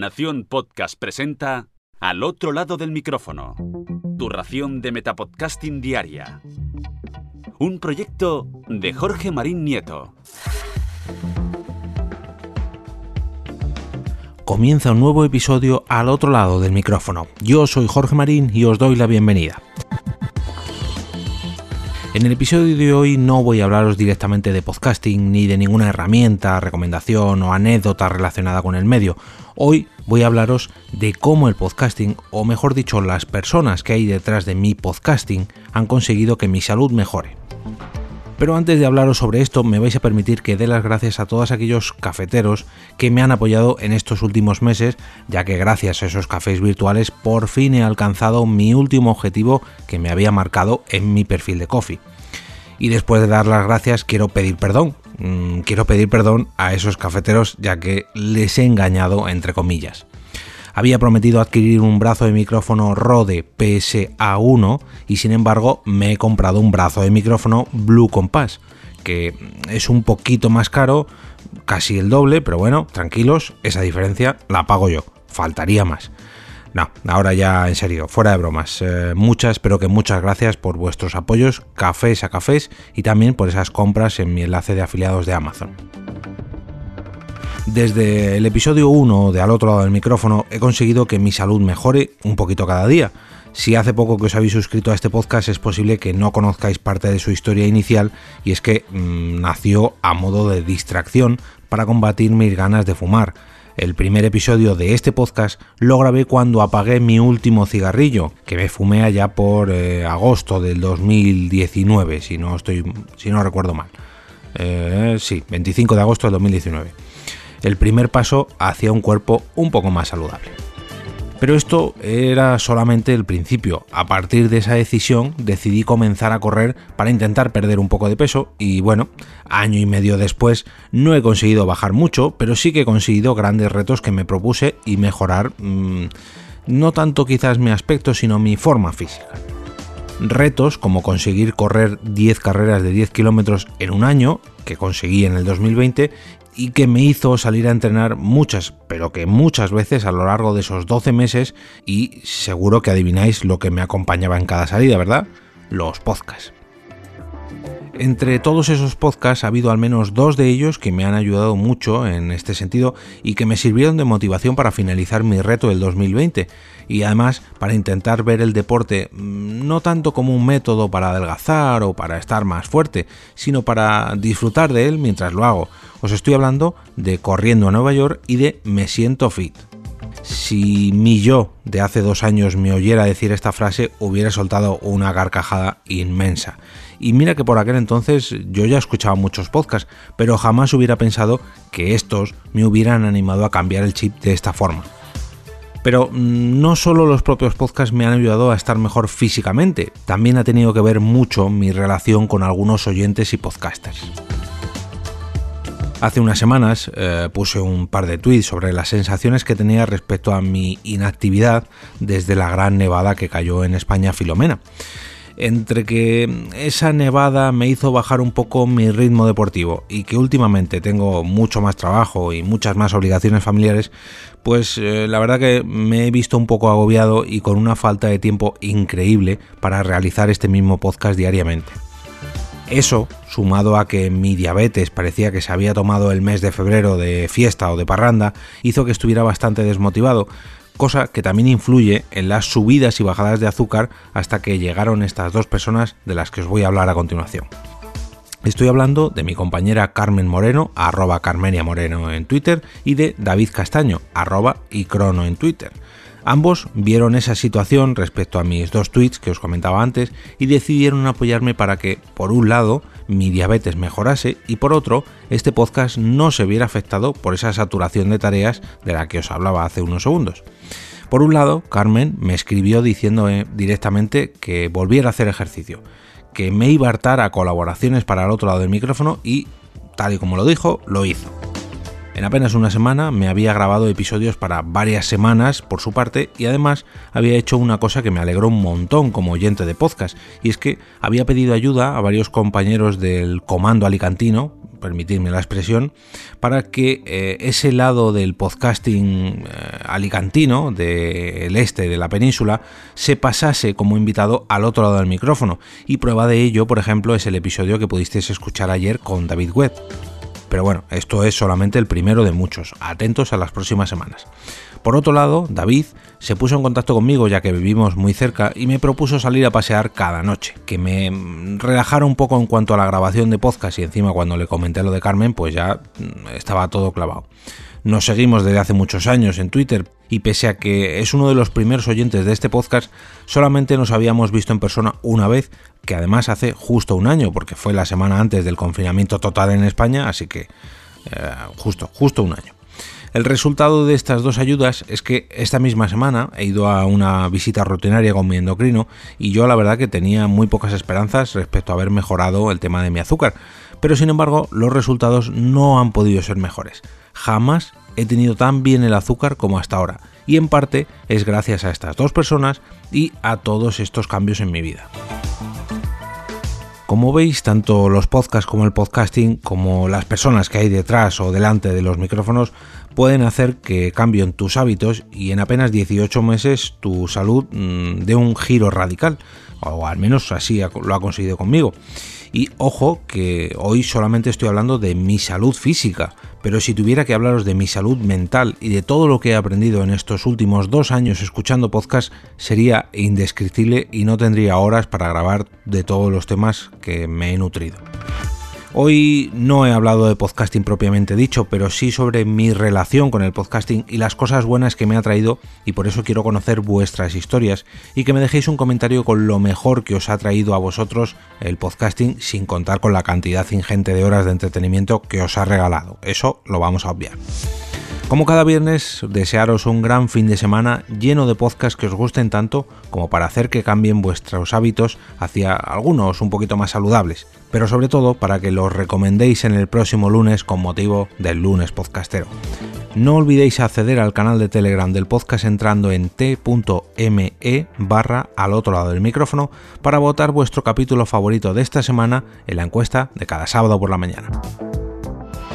Nación Podcast presenta Al otro lado del micrófono. Tu ración de Metapodcasting Diaria. Un proyecto de Jorge Marín Nieto. Comienza un nuevo episodio al otro lado del micrófono. Yo soy Jorge Marín y os doy la bienvenida. En el episodio de hoy no voy a hablaros directamente de podcasting ni de ninguna herramienta, recomendación o anécdota relacionada con el medio. Hoy voy a hablaros de cómo el podcasting, o mejor dicho, las personas que hay detrás de mi podcasting, han conseguido que mi salud mejore. Pero antes de hablaros sobre esto, me vais a permitir que dé las gracias a todos aquellos cafeteros que me han apoyado en estos últimos meses, ya que gracias a esos cafés virtuales por fin he alcanzado mi último objetivo que me había marcado en mi perfil de Coffee. Y después de dar las gracias, quiero pedir perdón. Mm, quiero pedir perdón a esos cafeteros, ya que les he engañado, entre comillas había prometido adquirir un brazo de micrófono Rode PSA1 y sin embargo me he comprado un brazo de micrófono Blue Compass, que es un poquito más caro, casi el doble, pero bueno, tranquilos, esa diferencia la pago yo, faltaría más. No, ahora ya en serio, fuera de bromas. Eh, muchas, pero que muchas gracias por vuestros apoyos, cafés a cafés y también por esas compras en mi enlace de afiliados de Amazon. Desde el episodio 1 de Al otro lado del micrófono he conseguido que mi salud mejore un poquito cada día. Si hace poco que os habéis suscrito a este podcast es posible que no conozcáis parte de su historia inicial y es que mm, nació a modo de distracción para combatir mis ganas de fumar. El primer episodio de este podcast lo grabé cuando apagué mi último cigarrillo, que me fumé allá por eh, agosto del 2019, si no estoy, si no recuerdo mal. Eh, sí, 25 de agosto del 2019 el primer paso hacia un cuerpo un poco más saludable. Pero esto era solamente el principio. A partir de esa decisión decidí comenzar a correr para intentar perder un poco de peso y bueno, año y medio después no he conseguido bajar mucho, pero sí que he conseguido grandes retos que me propuse y mejorar mm, no tanto quizás mi aspecto, sino mi forma física. Retos como conseguir correr 10 carreras de 10 kilómetros en un año, que conseguí en el 2020, y que me hizo salir a entrenar muchas, pero que muchas veces a lo largo de esos 12 meses y seguro que adivináis lo que me acompañaba en cada salida, ¿verdad? Los podcasts. Entre todos esos podcasts ha habido al menos dos de ellos que me han ayudado mucho en este sentido y que me sirvieron de motivación para finalizar mi reto del 2020 y además para intentar ver el deporte mm, no tanto como un método para adelgazar o para estar más fuerte, sino para disfrutar de él mientras lo hago. Os estoy hablando de Corriendo a Nueva York y de Me siento fit. Si mi yo de hace dos años me oyera decir esta frase, hubiera soltado una carcajada inmensa. Y mira que por aquel entonces yo ya escuchaba muchos podcasts, pero jamás hubiera pensado que estos me hubieran animado a cambiar el chip de esta forma. Pero mm, no solo los propios podcasts me han ayudado a estar mejor físicamente, también ha tenido que ver mucho mi relación con algunos oyentes y podcasters. Hace unas semanas eh, puse un par de tweets sobre las sensaciones que tenía respecto a mi inactividad desde la gran nevada que cayó en España Filomena. Entre que esa nevada me hizo bajar un poco mi ritmo deportivo y que últimamente tengo mucho más trabajo y muchas más obligaciones familiares, pues eh, la verdad que me he visto un poco agobiado y con una falta de tiempo increíble para realizar este mismo podcast diariamente. Eso, sumado a que mi diabetes parecía que se había tomado el mes de febrero de fiesta o de parranda, hizo que estuviera bastante desmotivado, cosa que también influye en las subidas y bajadas de azúcar hasta que llegaron estas dos personas de las que os voy a hablar a continuación. Estoy hablando de mi compañera Carmen Moreno, arroba Carmenia Moreno en Twitter, y de David Castaño, arroba y crono en Twitter. Ambos vieron esa situación respecto a mis dos tweets que os comentaba antes y decidieron apoyarme para que, por un lado, mi diabetes mejorase y por otro, este podcast no se viera afectado por esa saturación de tareas de la que os hablaba hace unos segundos. Por un lado, Carmen me escribió diciendo directamente que volviera a hacer ejercicio, que me iba a hartar a colaboraciones para el otro lado del micrófono y, tal y como lo dijo, lo hizo. En apenas una semana me había grabado episodios para varias semanas por su parte y además había hecho una cosa que me alegró un montón como oyente de podcast y es que había pedido ayuda a varios compañeros del comando alicantino permitidme la expresión, para que eh, ese lado del podcasting eh, alicantino, del este de la península, se pasase como invitado al otro lado del micrófono. Y prueba de ello, por ejemplo, es el episodio que pudisteis escuchar ayer con David Webb. Pero bueno, esto es solamente el primero de muchos. Atentos a las próximas semanas. Por otro lado, David se puso en contacto conmigo ya que vivimos muy cerca y me propuso salir a pasear cada noche, que me relajara un poco en cuanto a la grabación de podcast y encima cuando le comenté lo de Carmen pues ya mm, estaba todo clavado. Nos seguimos desde hace muchos años en Twitter y pese a que es uno de los primeros oyentes de este podcast, solamente nos habíamos visto en persona una vez, que además hace justo un año, porque fue la semana antes del confinamiento total en España, así que eh, justo, justo un año. El resultado de estas dos ayudas es que esta misma semana he ido a una visita rutinaria con mi endocrino y yo la verdad que tenía muy pocas esperanzas respecto a haber mejorado el tema de mi azúcar, pero sin embargo los resultados no han podido ser mejores. Jamás he tenido tan bien el azúcar como hasta ahora y en parte es gracias a estas dos personas y a todos estos cambios en mi vida. Como veis, tanto los podcasts como el podcasting, como las personas que hay detrás o delante de los micrófonos, pueden hacer que cambien tus hábitos y en apenas 18 meses tu salud mm, dé un giro radical, o al menos así lo ha conseguido conmigo. Y ojo que hoy solamente estoy hablando de mi salud física, pero si tuviera que hablaros de mi salud mental y de todo lo que he aprendido en estos últimos dos años escuchando podcast, sería indescriptible y no tendría horas para grabar de todos los temas que me he nutrido. Hoy no he hablado de podcasting propiamente dicho, pero sí sobre mi relación con el podcasting y las cosas buenas que me ha traído y por eso quiero conocer vuestras historias y que me dejéis un comentario con lo mejor que os ha traído a vosotros el podcasting sin contar con la cantidad ingente de horas de entretenimiento que os ha regalado. Eso lo vamos a obviar. Como cada viernes, desearos un gran fin de semana lleno de podcasts que os gusten tanto como para hacer que cambien vuestros hábitos hacia algunos un poquito más saludables, pero sobre todo para que los recomendéis en el próximo lunes con motivo del lunes podcastero. No olvidéis acceder al canal de Telegram del podcast entrando en t.me barra al otro lado del micrófono para votar vuestro capítulo favorito de esta semana en la encuesta de cada sábado por la mañana.